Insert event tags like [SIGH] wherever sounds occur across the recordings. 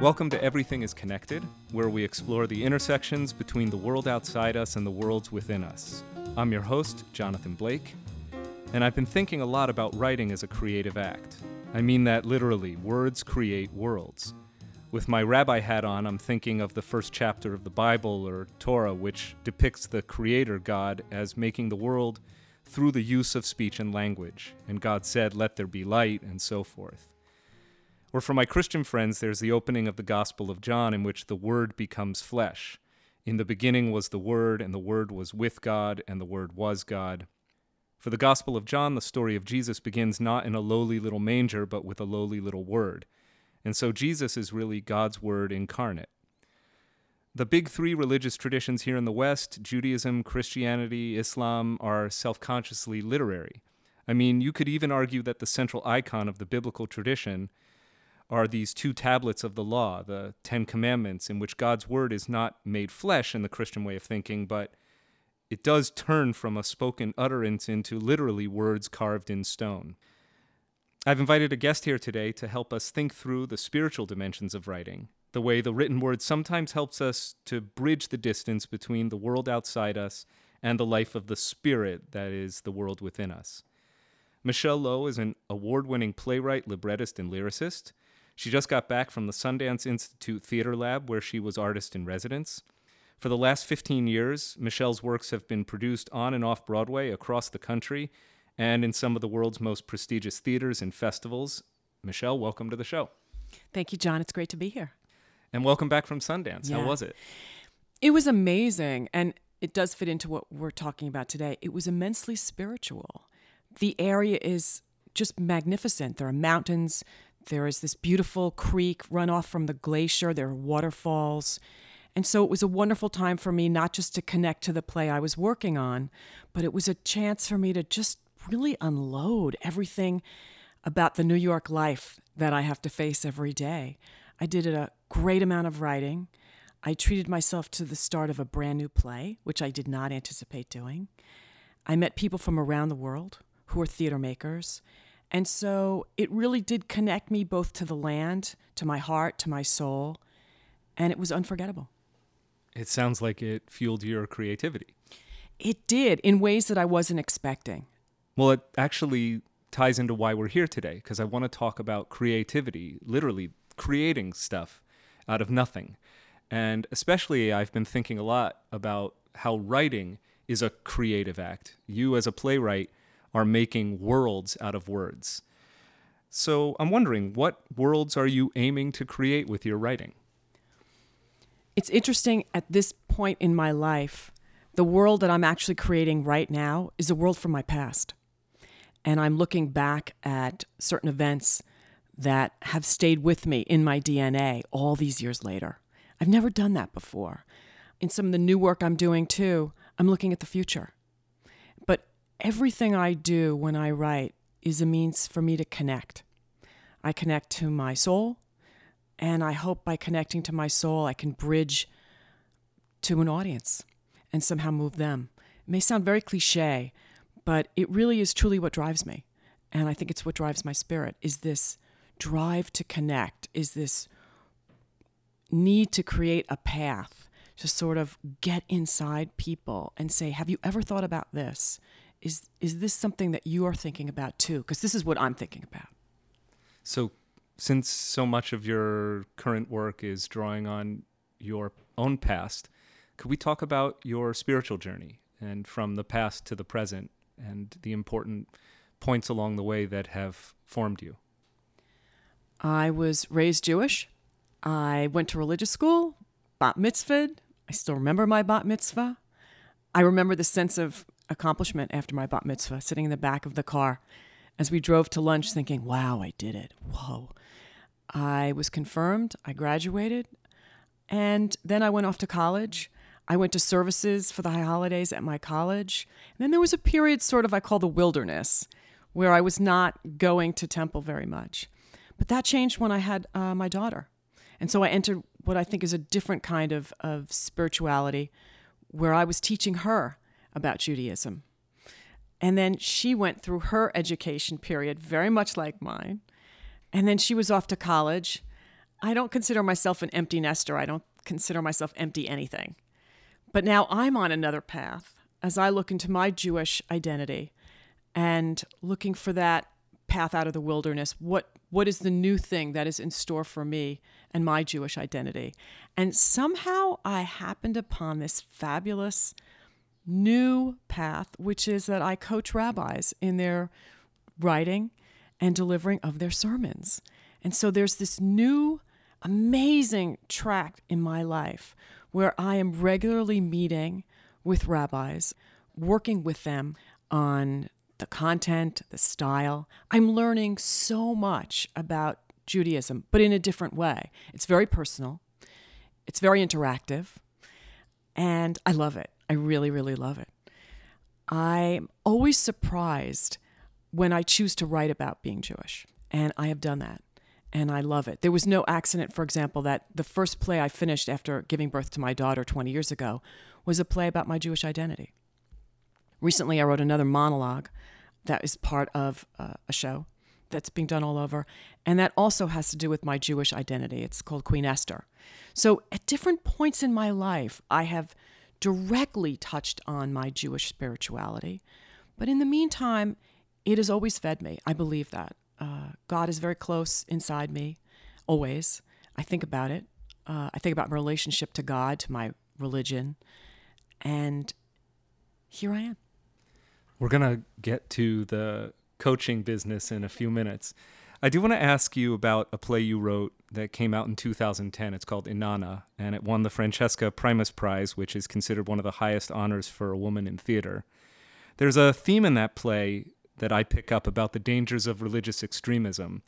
Welcome to Everything is Connected, where we explore the intersections between the world outside us and the worlds within us. I'm your host, Jonathan Blake, and I've been thinking a lot about writing as a creative act. I mean that literally, words create worlds. With my rabbi hat on, I'm thinking of the first chapter of the Bible or Torah, which depicts the Creator God as making the world through the use of speech and language. And God said, Let there be light, and so forth. Or for my Christian friends, there's the opening of the Gospel of John in which the Word becomes flesh. In the beginning was the Word, and the Word was with God, and the Word was God. For the Gospel of John, the story of Jesus begins not in a lowly little manger, but with a lowly little Word. And so Jesus is really God's Word incarnate. The big three religious traditions here in the West Judaism, Christianity, Islam are self consciously literary. I mean, you could even argue that the central icon of the biblical tradition are these two tablets of the law, the Ten Commandments, in which God's word is not made flesh in the Christian way of thinking, but it does turn from a spoken utterance into literally words carved in stone. I've invited a guest here today to help us think through the spiritual dimensions of writing, the way the written word sometimes helps us to bridge the distance between the world outside us and the life of the spirit that is the world within us. Michelle Lowe is an award winning playwright, librettist, and lyricist. She just got back from the Sundance Institute Theater Lab, where she was artist in residence. For the last 15 years, Michelle's works have been produced on and off Broadway across the country and in some of the world's most prestigious theaters and festivals. Michelle, welcome to the show. Thank you, John. It's great to be here. And welcome back from Sundance. Yeah. How was it? It was amazing. And it does fit into what we're talking about today. It was immensely spiritual. The area is just magnificent. There are mountains, there is this beautiful creek runoff from the glacier, there are waterfalls. And so it was a wonderful time for me not just to connect to the play I was working on, but it was a chance for me to just really unload everything about the New York life that I have to face every day. I did a great amount of writing. I treated myself to the start of a brand new play, which I did not anticipate doing. I met people from around the world who are theater makers. And so it really did connect me both to the land, to my heart, to my soul, and it was unforgettable. It sounds like it fueled your creativity. It did in ways that I wasn't expecting. Well, it actually ties into why we're here today, because I want to talk about creativity, literally creating stuff out of nothing. And especially, I've been thinking a lot about how writing is a creative act. You, as a playwright, are making worlds out of words. So I'm wondering, what worlds are you aiming to create with your writing? It's interesting at this point in my life, the world that I'm actually creating right now is a world from my past. And I'm looking back at certain events that have stayed with me in my DNA all these years later. I've never done that before. In some of the new work I'm doing too, I'm looking at the future. Everything I do when I write is a means for me to connect. I connect to my soul, and I hope by connecting to my soul, I can bridge to an audience and somehow move them. It may sound very cliche, but it really is truly what drives me. And I think it's what drives my spirit is this drive to connect, is this need to create a path to sort of get inside people and say, Have you ever thought about this? Is, is this something that you are thinking about too? Because this is what I'm thinking about. So, since so much of your current work is drawing on your own past, could we talk about your spiritual journey and from the past to the present and the important points along the way that have formed you? I was raised Jewish. I went to religious school, bat mitzvah. I still remember my bat mitzvah. I remember the sense of accomplishment after my bat mitzvah, sitting in the back of the car as we drove to lunch, thinking, wow, I did it. Whoa. I was confirmed, I graduated, and then I went off to college. I went to services for the high holidays at my college. And then there was a period, sort of, I call the wilderness, where I was not going to temple very much. But that changed when I had uh, my daughter. And so I entered what I think is a different kind of, of spirituality, where I was teaching her about Judaism. And then she went through her education period, very much like mine. And then she was off to college. I don't consider myself an empty nester. I don't consider myself empty anything. But now I'm on another path as I look into my Jewish identity and looking for that path out of the wilderness. What what is the new thing that is in store for me and my Jewish identity? And somehow I happened upon this fabulous new path, which is that I coach rabbis in their writing and delivering of their sermons. And so there's this new amazing track in my life where I am regularly meeting with rabbis, working with them on the content, the style. I'm learning so much about Judaism, but in a different way. It's very personal, it's very interactive, and I love it. I really, really love it. I'm always surprised when I choose to write about being Jewish, and I have done that. And I love it. There was no accident, for example, that the first play I finished after giving birth to my daughter 20 years ago was a play about my Jewish identity. Recently, I wrote another monologue that is part of uh, a show that's being done all over, and that also has to do with my Jewish identity. It's called Queen Esther. So, at different points in my life, I have directly touched on my Jewish spirituality, but in the meantime, it has always fed me. I believe that. Uh, God is very close inside me, always. I think about it. Uh, I think about my relationship to God, to my religion, and here I am. We're going to get to the coaching business in a few minutes. I do want to ask you about a play you wrote that came out in 2010. It's called Inanna, and it won the Francesca Primus Prize, which is considered one of the highest honors for a woman in theater. There's a theme in that play that I pick up about the dangers of religious extremism.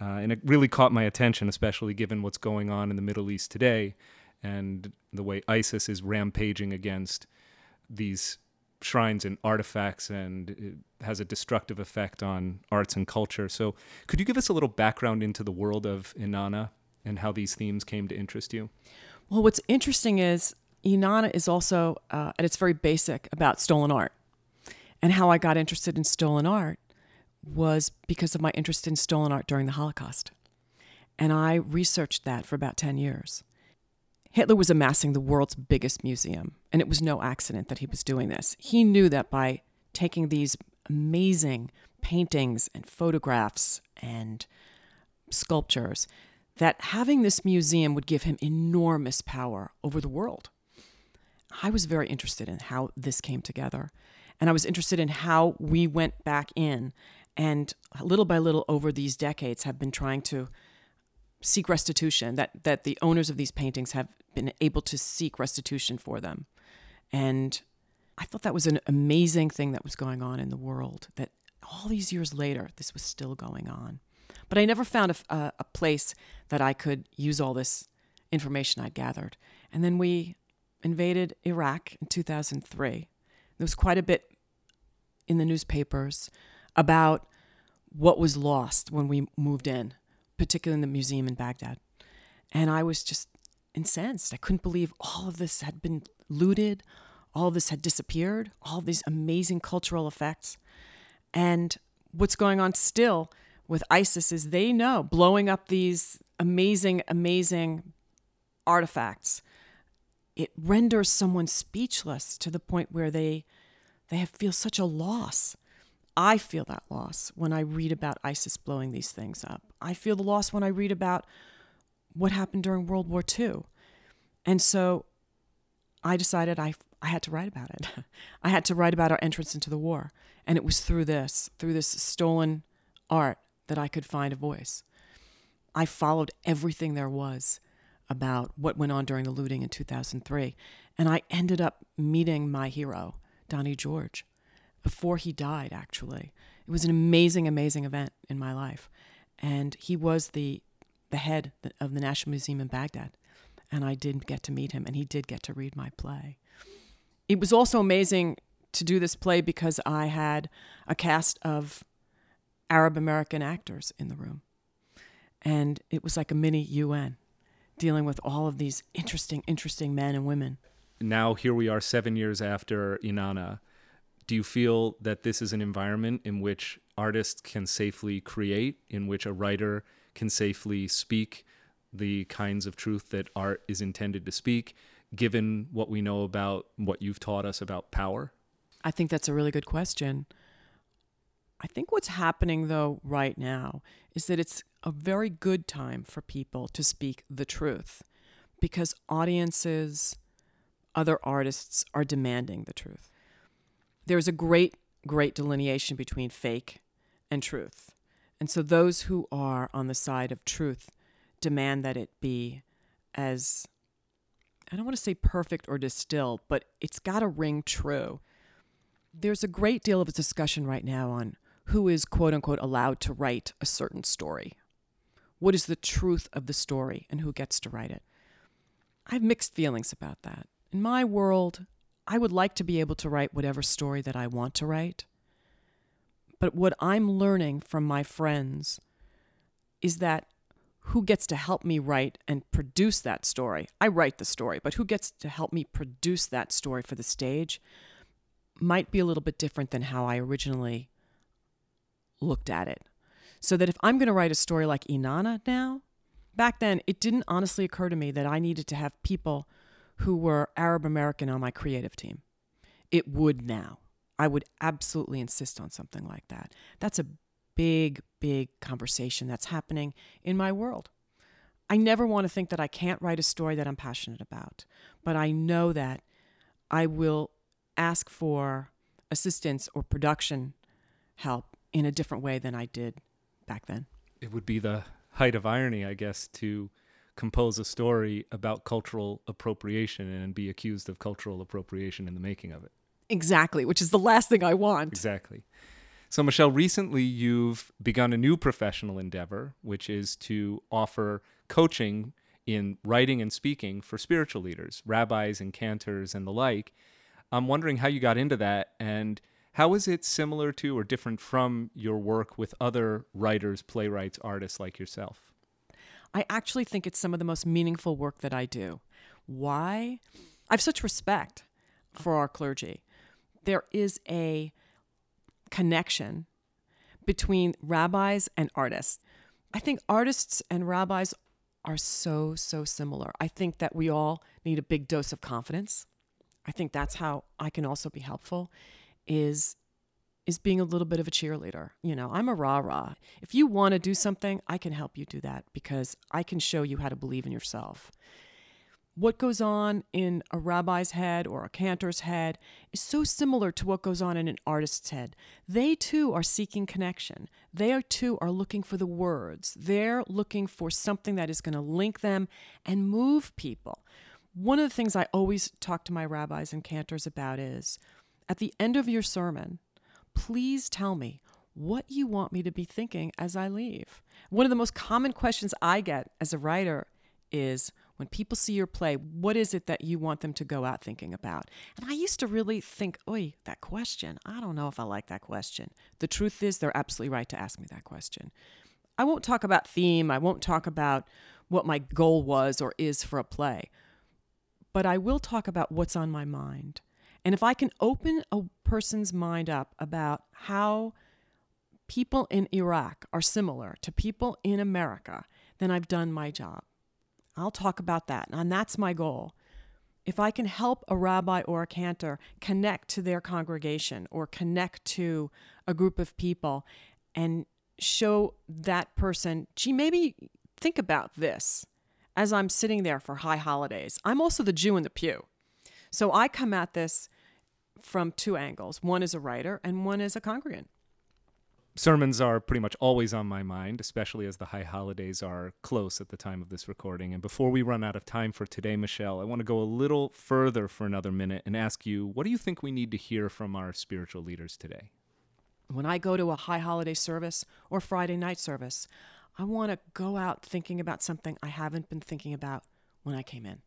Uh, and it really caught my attention, especially given what's going on in the Middle East today and the way ISIS is rampaging against these shrines and artifacts and it has a destructive effect on arts and culture. So, could you give us a little background into the world of Inanna and how these themes came to interest you? Well, what's interesting is Inanna is also, uh, at its very basic, about stolen art. And how I got interested in stolen art was because of my interest in stolen art during the Holocaust. And I researched that for about 10 years. Hitler was amassing the world's biggest museum, and it was no accident that he was doing this. He knew that by taking these amazing paintings and photographs and sculptures, that having this museum would give him enormous power over the world. I was very interested in how this came together, and I was interested in how we went back in and little by little over these decades have been trying to seek restitution that that the owners of these paintings have been able to seek restitution for them. And i thought that was an amazing thing that was going on in the world that all these years later this was still going on. But i never found a, a, a place that i could use all this information i'd gathered. And then we invaded iraq in 2003 there was quite a bit in the newspapers about what was lost when we moved in particularly in the museum in Baghdad. And I was just incensed. I couldn't believe all of this had been looted, all of this had disappeared, all these amazing cultural effects. And what's going on still with ISIS is they know blowing up these amazing, amazing artifacts. It renders someone speechless to the point where they they feel such a loss I feel that loss when I read about ISIS blowing these things up. I feel the loss when I read about what happened during World War II. And so I decided I, I had to write about it. [LAUGHS] I had to write about our entrance into the war. And it was through this, through this stolen art, that I could find a voice. I followed everything there was about what went on during the looting in 2003. And I ended up meeting my hero, Donny George before he died, actually. It was an amazing, amazing event in my life. And he was the, the head of the National Museum in Baghdad. And I did get to meet him, and he did get to read my play. It was also amazing to do this play because I had a cast of Arab American actors in the room. And it was like a mini UN dealing with all of these interesting, interesting men and women. Now, here we are seven years after Inanna do you feel that this is an environment in which artists can safely create, in which a writer can safely speak the kinds of truth that art is intended to speak, given what we know about what you've taught us about power? I think that's a really good question. I think what's happening, though, right now is that it's a very good time for people to speak the truth because audiences, other artists are demanding the truth. There's a great, great delineation between fake and truth. And so those who are on the side of truth demand that it be as, I don't want to say perfect or distilled, but it's got to ring true. There's a great deal of discussion right now on who is quote unquote allowed to write a certain story. What is the truth of the story and who gets to write it? I have mixed feelings about that. In my world, I would like to be able to write whatever story that I want to write. But what I'm learning from my friends is that who gets to help me write and produce that story? I write the story, but who gets to help me produce that story for the stage might be a little bit different than how I originally looked at it. So that if I'm going to write a story like Inanna now, back then it didn't honestly occur to me that I needed to have people who were Arab American on my creative team. It would now. I would absolutely insist on something like that. That's a big, big conversation that's happening in my world. I never want to think that I can't write a story that I'm passionate about, but I know that I will ask for assistance or production help in a different way than I did back then. It would be the height of irony, I guess, to compose a story about cultural appropriation and be accused of cultural appropriation in the making of it. Exactly, which is the last thing I want. Exactly. So, Michelle, recently you've begun a new professional endeavor, which is to offer coaching in writing and speaking for spiritual leaders, rabbis and cantors and the like. I'm wondering how you got into that and how is it similar to or different from your work with other writers, playwrights, artists like yourself? I actually think it's some of the most meaningful work that I do. Why? I have such respect for our clergy. There is a connection between rabbis and artists. I think artists and rabbis are so, so similar. I think that we all need a big dose of confidence. I think that's how I can also be helpful is is being a little bit of a cheerleader. You know, I'm a rah rah. If you want to do something, I can help you do that because I can show you how to believe in yourself. What goes on in a rabbi's head or a cantor's head is so similar to what goes on in an artist's head. They too are seeking connection. They too are looking for the words. They're looking for something that is going to link them and move people. One of the things I always talk to my rabbis and cantors about is at the end of your sermon, please tell me what you want me to be thinking as I leave. One of the most common questions I get as a writer is when people see your play, what is it that you want them to go out thinking about? And I used to really think, oi, that question, I don't know if I like that question. The truth is, they're absolutely right to ask me that question. I won't talk about theme, I won't talk about what my goal was or is for a play, but I will talk about what's on my mind. And if I can open a person's mind up about how people in Iraq are similar to people in America, then I've done my job. I'll talk about that. And that's my goal. If I can help a rabbi or a cantor connect to their congregation or connect to a group of people and show that person, gee, maybe think about this as I'm sitting there for high holidays. I'm also the Jew in the pew. So I come at this from two angles one as a writer and one as a congregant. Sermons are pretty much always on my mind, especially as the high holidays are close at the time of this recording. And before we run out of time for today, Michelle, I want to go a little further for another minute and ask you what do you think we need to hear from our spiritual leaders today? When I go to a high holiday service or Friday night service, I want to go out thinking about something I haven't been thinking about when I came in.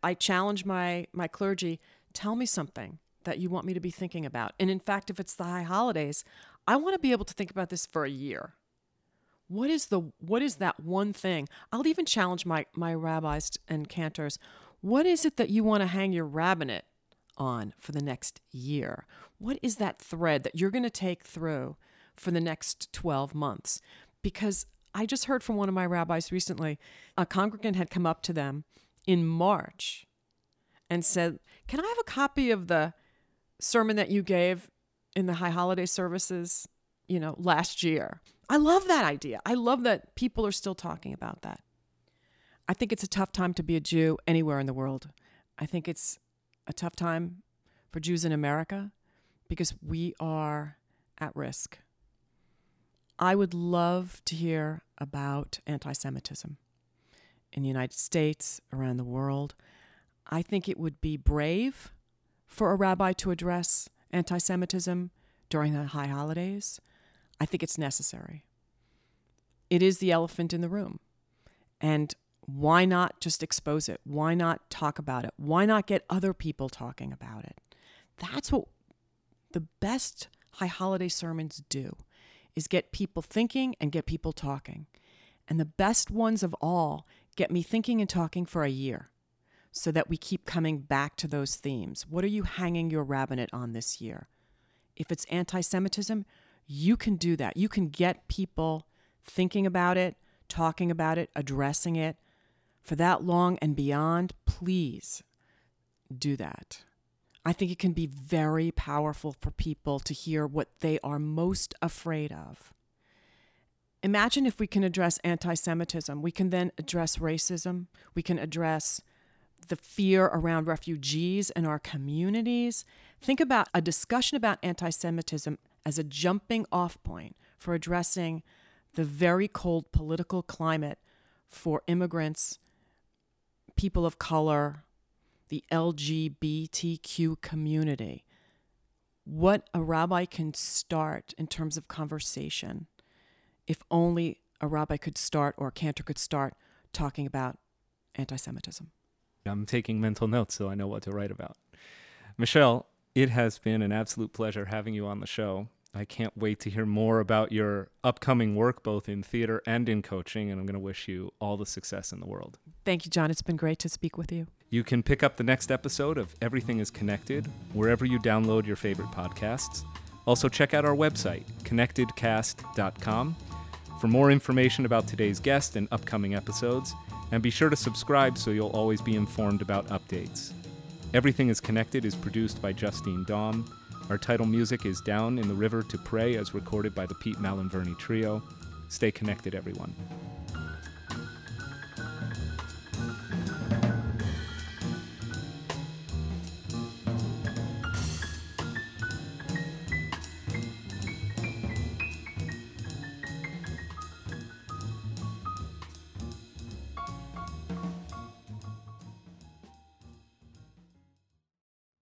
I challenge my, my clergy tell me something that you want me to be thinking about. And in fact, if it's the high holidays, I want to be able to think about this for a year. What is the what is that one thing? I'll even challenge my my rabbis and cantors. What is it that you want to hang your rabbinate on for the next year? What is that thread that you're going to take through for the next 12 months? Because I just heard from one of my rabbis recently. A congregant had come up to them in March and said, Can I have a copy of the sermon that you gave in the high holiday services, you know, last year? I love that idea. I love that people are still talking about that. I think it's a tough time to be a Jew anywhere in the world. I think it's a tough time for Jews in America because we are at risk. I would love to hear about anti Semitism in the United States, around the world. I think it would be brave for a rabbi to address anti Semitism during the high holidays. I think it's necessary. It is the elephant in the room. And why not just expose it? Why not talk about it? Why not get other people talking about it? That's what the best high holiday sermons do is get people thinking and get people talking. And the best ones of all get me thinking and talking for a year so that we keep coming back to those themes. What are you hanging your rabbinate on this year? If it's anti Semitism, you can do that. You can get people thinking about it, talking about it, addressing it for that long and beyond. Please do that. I think it can be very powerful for people to hear what they are most afraid of. Imagine if we can address anti Semitism. We can then address racism. We can address the fear around refugees in our communities. Think about a discussion about anti Semitism as a jumping off point for addressing the very cold political climate for immigrants, people of color, the LGBTQ community. What a rabbi can start in terms of conversation, if only a rabbi could start or a cantor could start talking about anti Semitism. I'm taking mental notes so I know what to write about. Michelle, it has been an absolute pleasure having you on the show. I can't wait to hear more about your upcoming work, both in theater and in coaching, and I'm going to wish you all the success in the world. Thank you, John. It's been great to speak with you. You can pick up the next episode of Everything is Connected wherever you download your favorite podcasts. Also, check out our website, connectedcast.com, for more information about today's guest and upcoming episodes, and be sure to subscribe so you'll always be informed about updates. Everything is Connected is produced by Justine Dom. Our title music is Down in the River to Pray, as recorded by the Pete Malinverni Trio. Stay connected, everyone.